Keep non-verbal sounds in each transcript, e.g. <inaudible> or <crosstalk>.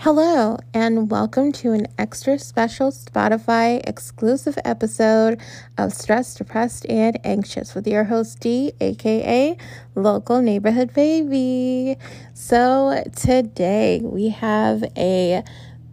Hello, and welcome to an extra special Spotify exclusive episode of Stressed, Depressed, and Anxious with your host D, aka Local Neighborhood Baby. So, today we have a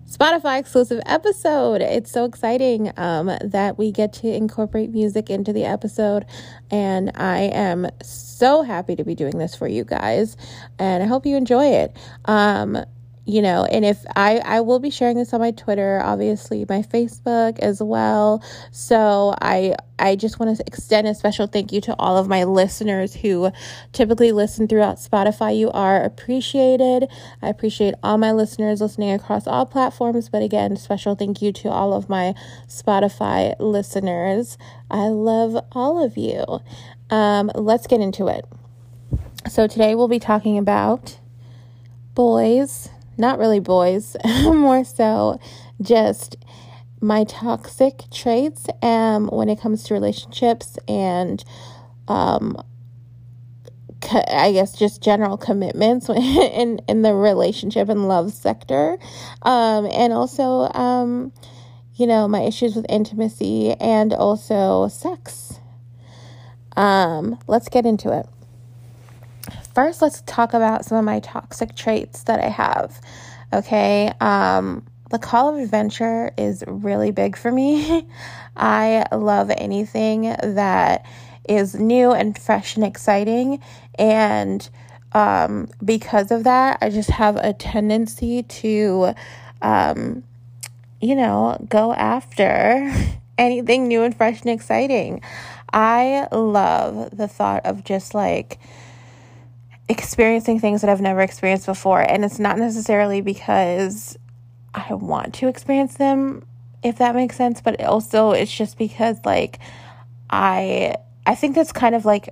Spotify exclusive episode. It's so exciting um, that we get to incorporate music into the episode, and I am so happy to be doing this for you guys, and I hope you enjoy it. Um, you know and if i i will be sharing this on my twitter obviously my facebook as well. So i i just want to extend a special thank you to all of my listeners who typically listen throughout spotify. You are appreciated. I appreciate all my listeners listening across all platforms but again special thank you to all of my spotify listeners. I love all of you. Um, let's get into it. So today we'll be talking about boys not really boys, <laughs> more so just my toxic traits um, when it comes to relationships and um, co- I guess just general commitments <laughs> in in the relationship and love sector, um, and also um, you know my issues with intimacy and also sex. Um, let's get into it first, let's talk about some of my toxic traits that I have. Okay. Um, the call of adventure is really big for me. <laughs> I love anything that is new and fresh and exciting. And um, because of that, I just have a tendency to, um, you know, go after <laughs> anything new and fresh and exciting. I love the thought of just like, experiencing things that I've never experienced before. And it's not necessarily because I want to experience them, if that makes sense, but also it's just because like I I think that's kind of like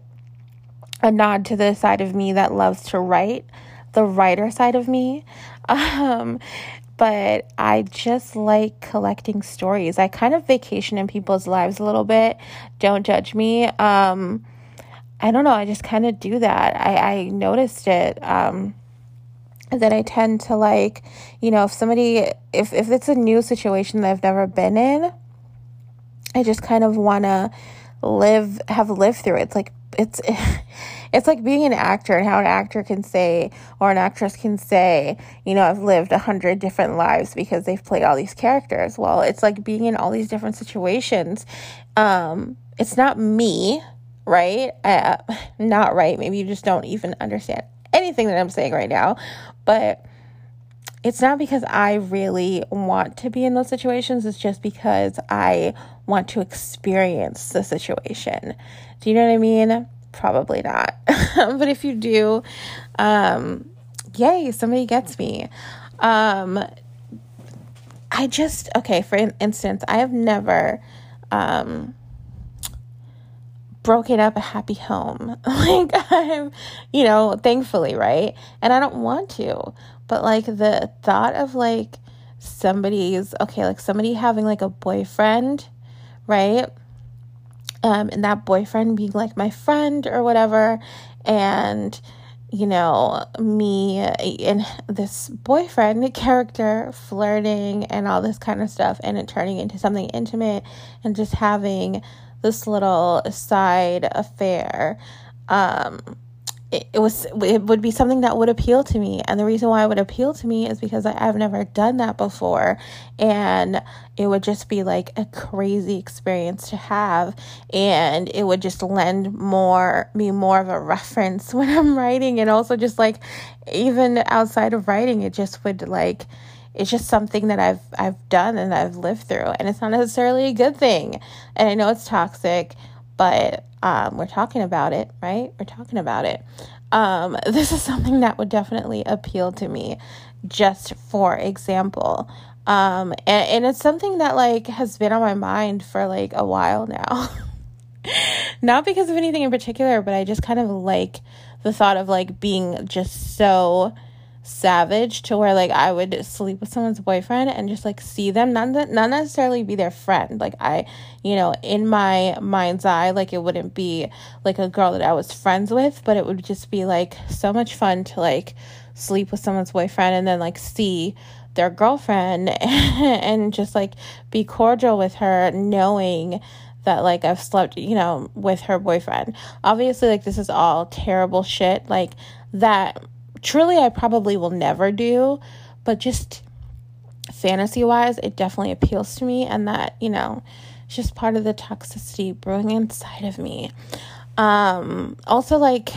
a nod to the side of me that loves to write, the writer side of me. <laughs> Um but I just like collecting stories. I kind of vacation in people's lives a little bit. Don't judge me. Um I don't know, I just kind of do that. I, I noticed it. Um, that I tend to like, you know, if somebody, if, if it's a new situation that I've never been in, I just kind of want to live, have lived through it. It's like, it's, <laughs> it's like being an actor and how an actor can say, or an actress can say, you know, I've lived a hundred different lives because they've played all these characters. Well, it's like being in all these different situations. Um, it's not me right? Uh, not right. Maybe you just don't even understand anything that I'm saying right now. But it's not because I really want to be in those situations, it's just because I want to experience the situation. Do you know what I mean? Probably not. <laughs> but if you do, um, yay, somebody gets me. Um, I just, okay, for instance, I have never, um, broken up a happy home. <laughs> like I'm, you know, thankfully, right? And I don't want to. But like the thought of like somebody's okay, like somebody having like a boyfriend, right? Um, and that boyfriend being like my friend or whatever, and you know, me and this boyfriend character flirting and all this kind of stuff, and it turning into something intimate and just having this little side affair um it, was it would be something that would appeal to me. And the reason why it would appeal to me is because I, i've never done that before. And it would just be like a crazy experience to have. And it would just lend more me more of a reference <laughs> when i'm writing. And also just like even outside of writing it just would like it's just something that I've I've done and I've lived through, and it's not necessarily a good thing. And I know it's toxic, but um, we're talking about it, right? We're talking about it. Um, <laughs> this is something that would definitely appeal to me, just for example. Um, and, and it's something that like has been on my mind for like a while now. <laughs> Not because of anything in particular, but I just kind of like the thought of like being just so savage to where like I would sleep with someone's boyfriend and just like see them. Not not necessarily be their friend. Like I you know in my mind's eye like it wouldn't be like a girl that I was friends with but it would just be like so much fun to like sleep with someone's boyfriend and then like see their girlfriend <laughs> and just like be cordial with her knowing that like I've slept, you know, with her boyfriend. Obviously like this is all terrible shit. Like that truly I probably will never do, but just fantasy wise, it definitely appeals to me, and that, you know, it's just part of the toxicity brewing inside of me. Um, also, like,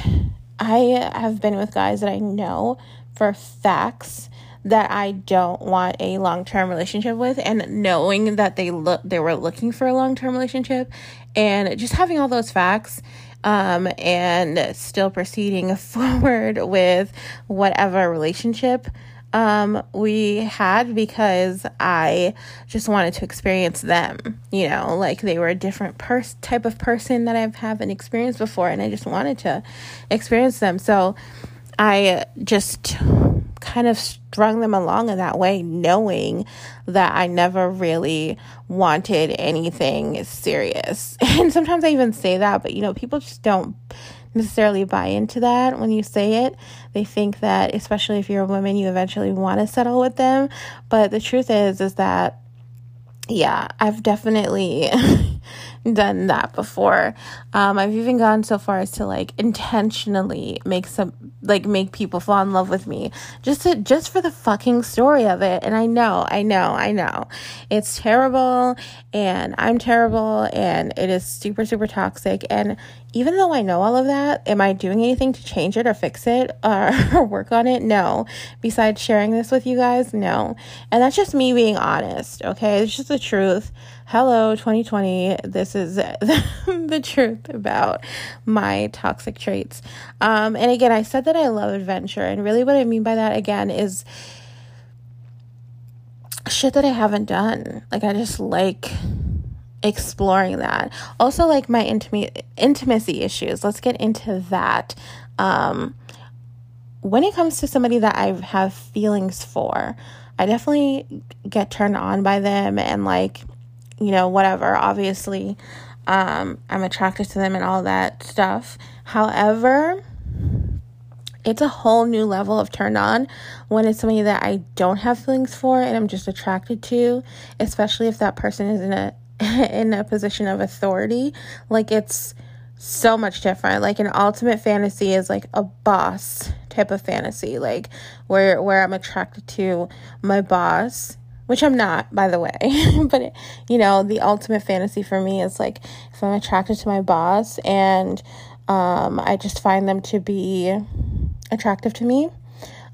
I have been with guys that I know for facts that I don't want a long term relationship with, and knowing that they look they were looking for a long term relationship, and just having all those facts um, and still proceeding <laughs> forward with whatever relationship um, we had because I just wanted to experience them. You know, like they were a different pers- type of person that I haven't experienced before, and I just wanted to experience them. So I just kind of strung them along in that way, knowing that I never really wanted anything serious. <laughs> And sometimes I even say that, but you know, people just don't necessarily buy into that when you say it. They think that, especially if you're a woman, you eventually want to settle with them. But the truth is, is that, yeah, I've definitely <laughs> done that before. Um, I've even gone so far as to like intentionally make some like make people fall in love with me just to just for the fucking story of it. And I know, I know, I know, it's terrible, and I'm terrible, and it is super super toxic. And even though I know all of that, am I doing anything to change it or fix it or, <laughs> or work on it? No. Besides sharing this with you guys, no. And that's just me being honest. Okay, it's just the truth hello 2020 this is <laughs> the truth about my toxic traits. Um, and again i said that i love adventure and really what i mean by that again is shit that i haven't done. Like i just like exploring that. Also like my intimate intimacy issues. Let's get into that. Um, when it comes to somebody that i have feelings for i definitely get turned on by them and like you know, whatever. Obviously, um, I'm attracted to them and all that stuff. However, it's a whole new level of turn on when it's somebody that I don't have feelings for and I'm just attracted to, especially if that person is in a <laughs> in a position of authority. Like it's so much different. Like an ultimate fantasy is like a boss type of fantasy, like where where I'm attracted to my boss which I'm not, by the way. <laughs> but, you know, the ultimate fantasy for me is like if I'm attracted to my boss and um, I just find them to be attractive to me,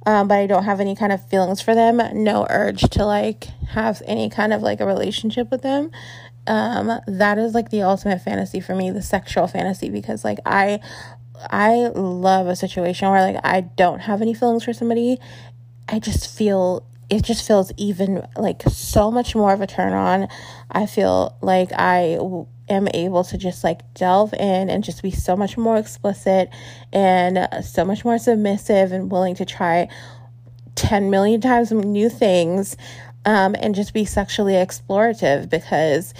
um, but I don't have any kind of feelings for them, no urge to like have any kind of like a relationship with them. Um, that is like the ultimate fantasy for me, the sexual fantasy, because like I I love a situation where like I don't have any feelings for somebody. I just feel it just feels even like so much more of a turn on. I feel like I am able to just like delve in and just be so much more explicit and so much more submissive and willing to try 10 million times new things um, and just be sexually explorative because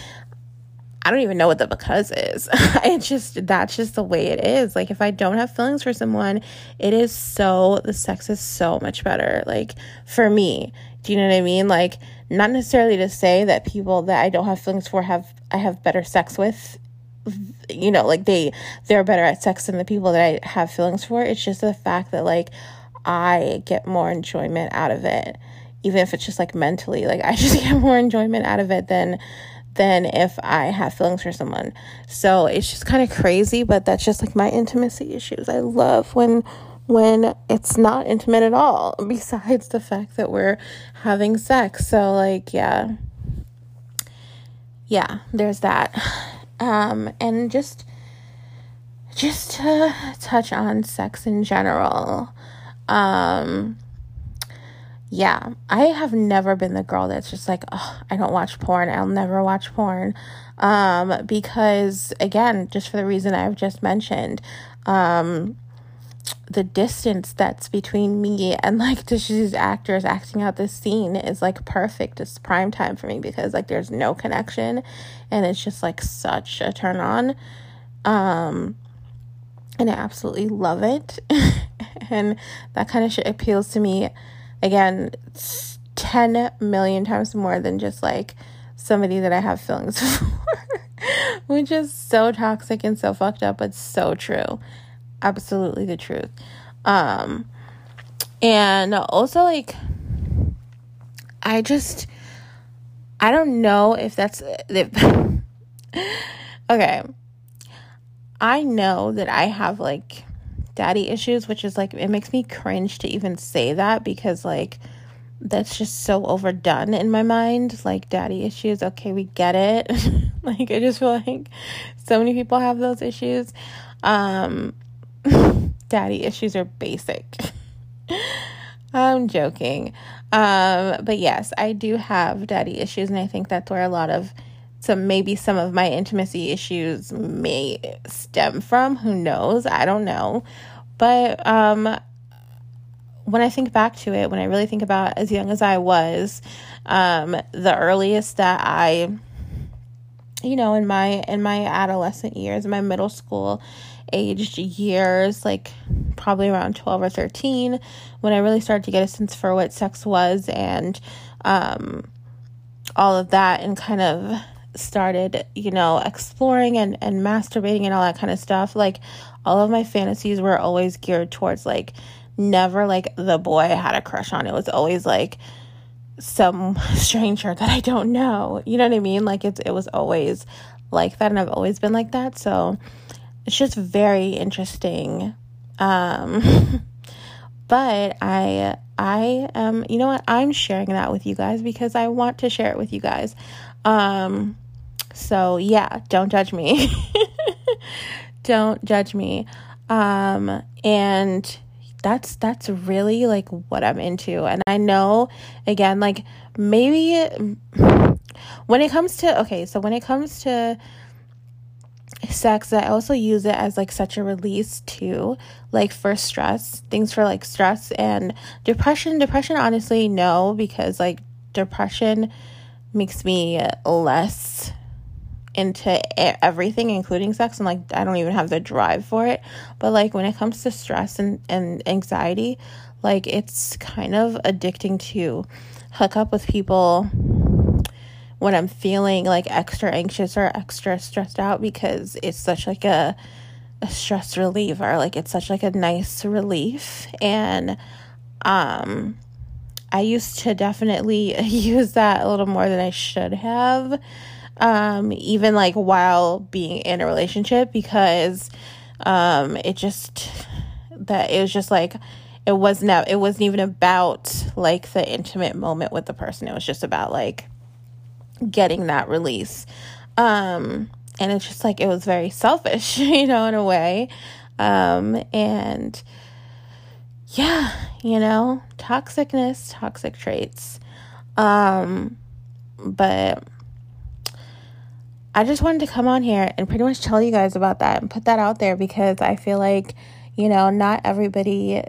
I don't even know what the because is. <laughs> it's just that's just the way it is. Like if I don't have feelings for someone, it is so the sex is so much better. Like for me, do you know what I mean? Like not necessarily to say that people that I don't have feelings for have I have better sex with you know, like they they're better at sex than the people that I have feelings for. It's just the fact that like I get more enjoyment out of it even if it's just like mentally like i <laughs> just get more enjoyment out of it than than if I have feelings for someone. So it's just kind of crazy, but that's just like my intimacy issues. I love when when it's not intimate at all <laughs> besides the fact that we're having sex. So like yeah. Yeah, there's that. Um and just just to touch on sex in general. Um yeah, I have never been the girl that's just like, oh, I don't watch porn. I'll never watch porn. Um, because again, just for the reason I've just mentioned, um, the distance that's between me and like <laughs> these actors acting out this scene is like perfect. It's prime time for me because like there's no connection and it's just like such a turn on. Um and I absolutely love it. <laughs> and that kind of shit appeals to me again 10 million times more than just like somebody that I have feelings <laughs> for. Which is so toxic and so fucked up, but so true absolutely the truth. Um, and also, like, I just, I don't know if that's, if, <laughs> okay. I know that I have like daddy issues, which is like, it makes me cringe to even say that because, like, that's just so overdone in my mind. Like, daddy issues, okay, we get it. <laughs> like, I just feel like so many people have those issues. Um, <laughs> daddy issues are basic. <laughs> I'm joking. Um, but yes, I do have daddy issues, and I think that's where a lot of so maybe some of my intimacy issues may stem from. Who knows? I don't know. But um, when I think back to it, when I really think about as young as I was, um, the earliest that I, you know, in my in my adolescent years, my middle school aged years, like probably around 12 or 13, when I really started to get a sense for what sex was and um, all of that, and kind of started, you know, exploring and, and masturbating and all that kind of stuff. Like, all of my fantasies were always geared towards, like, never like the boy I had a crush on. It was always like, some <laughs> stranger that I don't know. You know what I mean? Like it's it was always like that and I've always been like that. So it's just very interesting. Um, <laughs> but I I am you know what I'm sharing that with you guys because I want to share it with you guys. Um, so yeah, don't judge me. <laughs> don't judge me. Um, and that's that's really like what I'm into. And I know again like maybe when it comes to okay, so when it comes to sex i also use it as like such a release too like for stress things for like stress and depression depression honestly no because like depression makes me less into everything including sex and like i don't even have the drive for it but like when it comes to stress and, and anxiety like it's kind of addicting to hook up with people when I'm feeling like extra anxious or extra stressed out because it's such like a a stress reliever. Like it's such like a nice relief and um I used to definitely <laughs> use that a little more than I should have. Um even like while being in a relationship because um it just that it was just like it was not it wasn't even about like the intimate moment with the person. It was just about like getting that release. Um, and it's just like it was very selfish, <laughs> you know, in a way. Um, and yeah, you know, toxicness, toxic traits. Um, but I just wanted to come on here and pretty much tell you guys about that and put that out there because I feel like, you know, not everybody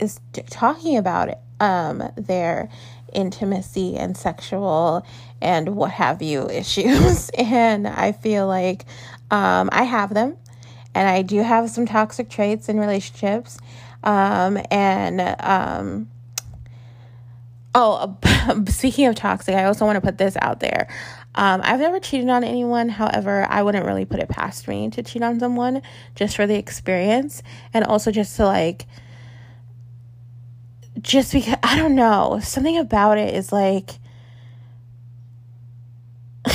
is talking about um, their intimacy and sexual and what have you <laughs> issues. <laughs> and I feel like um, I have them. And I do have some toxic traits in relationships. Um, and um, oh, <laughs> speaking of toxic, I also want to put this out there. Um, I've never cheated on anyone. However, I wouldn't really put it past me to cheat on someone just for the experience and also just to like just because I don't know, something about it is like <laughs>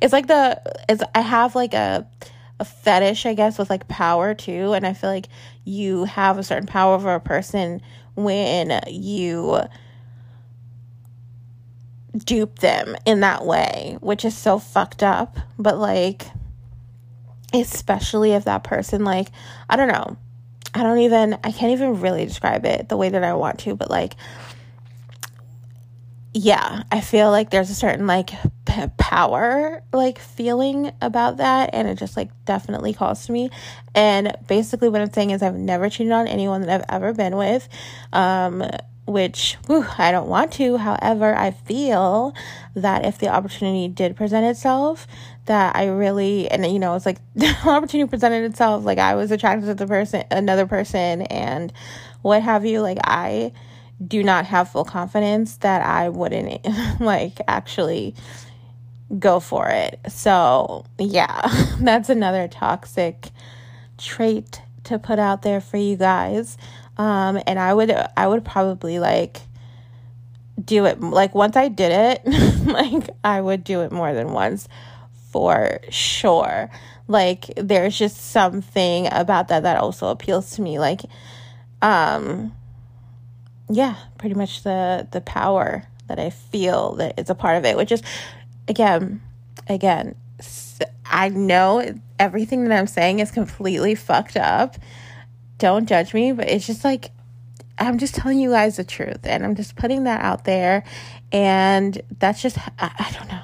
it's like the it's I have like a a fetish, I guess, with like power too, and I feel like you have a certain power over a person when you dupe them in that way, which is so fucked up. But like especially if that person like I don't know, I don't even, I can't even really describe it the way that I want to, but like, yeah, I feel like there's a certain like p- power like feeling about that and it just like definitely calls to me. And basically what i'm saying is i've never cheated on anyone that i've ever been with. Um which whew, i don't want to however i feel that if the opportunity did present itself that i really and you know it's like <laughs> the opportunity presented itself like i was attracted to the person another person and what have you like i do not have full confidence that I wouldn't <laughs> like actually go for it. So, yeah, <laughs> that's another toxic trait to put out there for you guys. Um and I would I would probably like do it like once I did it, <laughs> like I would do it more than once for sure. Like there's just something about that that also appeals to me like um yeah, pretty much the the power that I feel that it's a part of it, which is again, again, I know everything that I'm saying is completely fucked up. Don't judge me, but it's just like I'm just telling you guys the truth and I'm just putting that out there and that's just I, I don't know.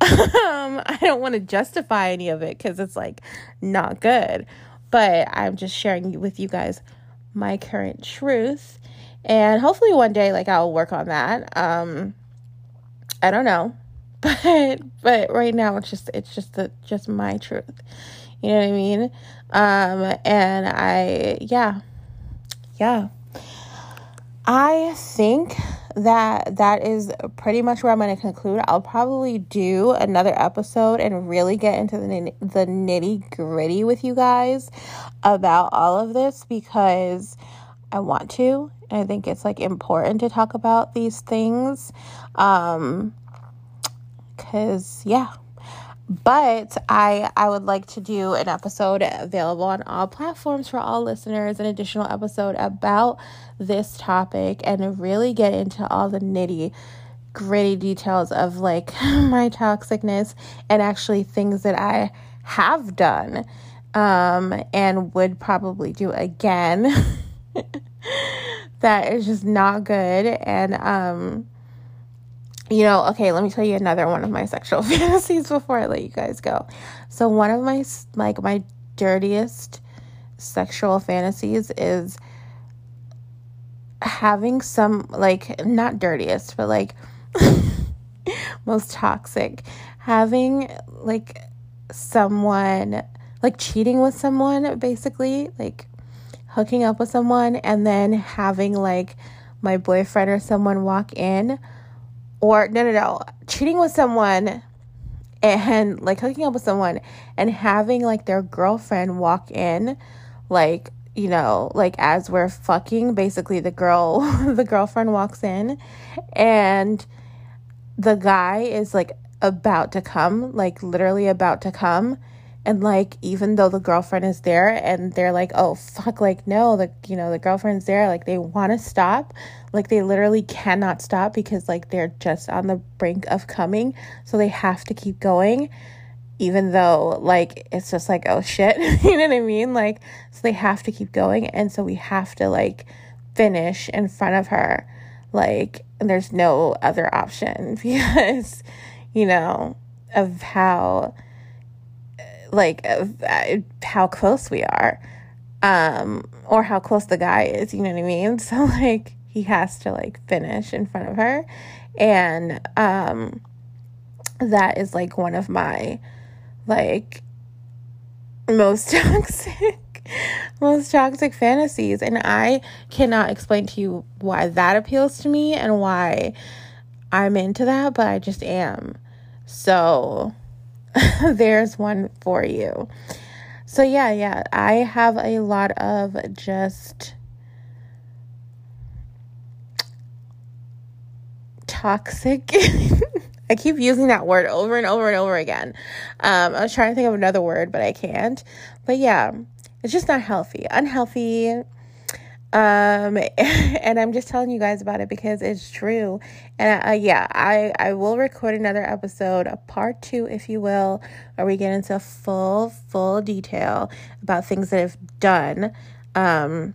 <laughs> um, I don't want to justify any of it cuz it's like not good, but I'm just sharing with you guys my current truth and hopefully one day like I'll work on that. Um I don't know. <laughs> But but right now it's just it's just the just my truth. You know what I mean? Um and I yeah. Yeah. I think that that is pretty much where I'm going to conclude. I'll probably do another episode and really get into the the nitty gritty with you guys about all of this because I want to. I think it's like important to talk about these things. Um cuz yeah. But I I would like to do an episode available on all platforms for all listeners, an additional episode about this topic and really get into all the nitty gritty details of like <laughs> my toxicness and actually things that I have done um and would probably do again. <laughs> that is just not good. And, um, you know, okay, let me tell you another one of my sexual <laughs> fantasies before I let you guys go. So, one of my, like, my dirtiest sexual fantasies is having some, like, not dirtiest, but like, <laughs> most toxic, having, like, someone, like, cheating with someone, basically, like, hooking up with someone and then having like my boyfriend or someone walk in or no no no. Cheating with someone and like hooking up with someone and having like their girlfriend walk in like you know like as we're fucking basically the girl <laughs> the girlfriend walks in and the guy is like about to come like literally about to come and like even though the girlfriend is there and they're like oh fuck like no the you know the girlfriend's there like they want to stop. Like they literally cannot stop because like they're just on the brink of coming. So they have to keep going even though like it's just like oh shit <laughs> you know what i mean? Like so they have to keep going. And so we have to like finish in front of her like there's no other option <laughs> because you know of how like uh, how close we are um or how close the guy is you know what i mean? <laughs> So like he has to like finish in front of her. And um that is like one of my like most <laughs> toxic most toxic fantasies. And i cannot explain to you why that appeals to me and why i'm into that but i just am. So <laughs> there's one for you. So, yeah, yeah, I have a lot of just toxic. <laughs> I keep using that word over and over and over again. Um, I was trying to think of another word, but I can't. But yeah, it's just not healthy. Unhealthy, um <laughs> and i'm just telling you guys about it because it's true. And uh, yeah i i will record another episode a part two if you will where we get into full full detail about things that i've done. Um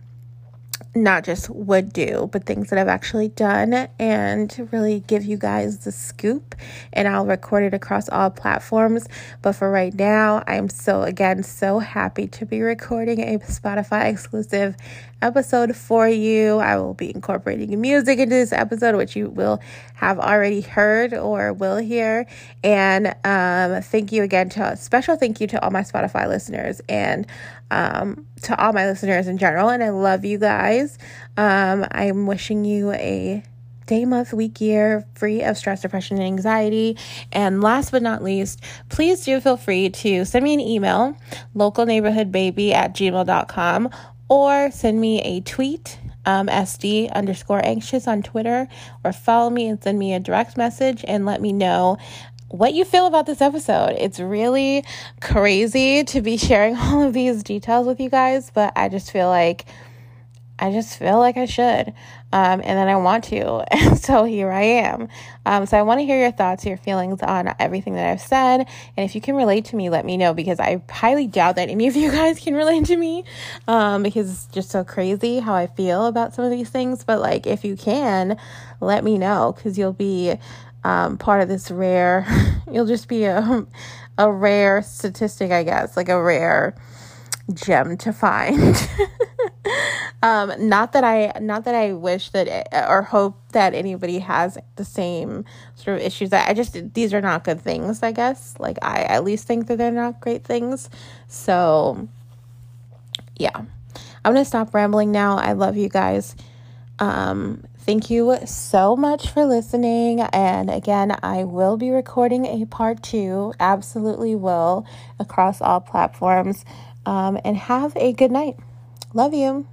not just would do, but things that I've actually done and really give you guys the scoop. And I'll record it across all platforms. But for right now, I'm so, again, so happy to be recording a Spotify exclusive episode for you. I will be incorporating music into this episode, which you will have already heard or will hear. And um, thank you again to special thank you to all my Spotify listeners and um, to all my listeners in general. And I love you guys. Um, I'm wishing you a day, month, week, year free of stress, depression, and anxiety. And last but not least, please do feel free to send me an email, localneighborhoodbaby at gmail.com, or send me a tweet, um, SD underscore anxious on Twitter, or follow me and send me a direct message and let me know what you feel about this episode. It's really crazy to be <laughs> sharing all of these details with you guys, but I just feel like I just feel like I should. Um, and then I want to. <laughs> And so here I am. Um, so I want to hear your thoughts, your feelings on everything that I've said. And if you can relate to me, let me know because I highly doubt that any of you <laughs> guys can relate to me um, because it's just so crazy how I feel about some of these things. But like, if you can, let me know because you'll be um, part of this rare, <laughs> you'll just be a, a rare statistic, I guess, like a rare gem to find. Um, not that I, not that I wish that or hope that anybody has the same sort of issues. I, I just these are not good things. I guess, like I at least think that they're not great things. So, yeah, I'm gonna stop rambling now. I love you guys. Um, Thank you so much for listening. And again, I will be recording a part two, absolutely will, across all platforms. Um, and have a good night. Love you.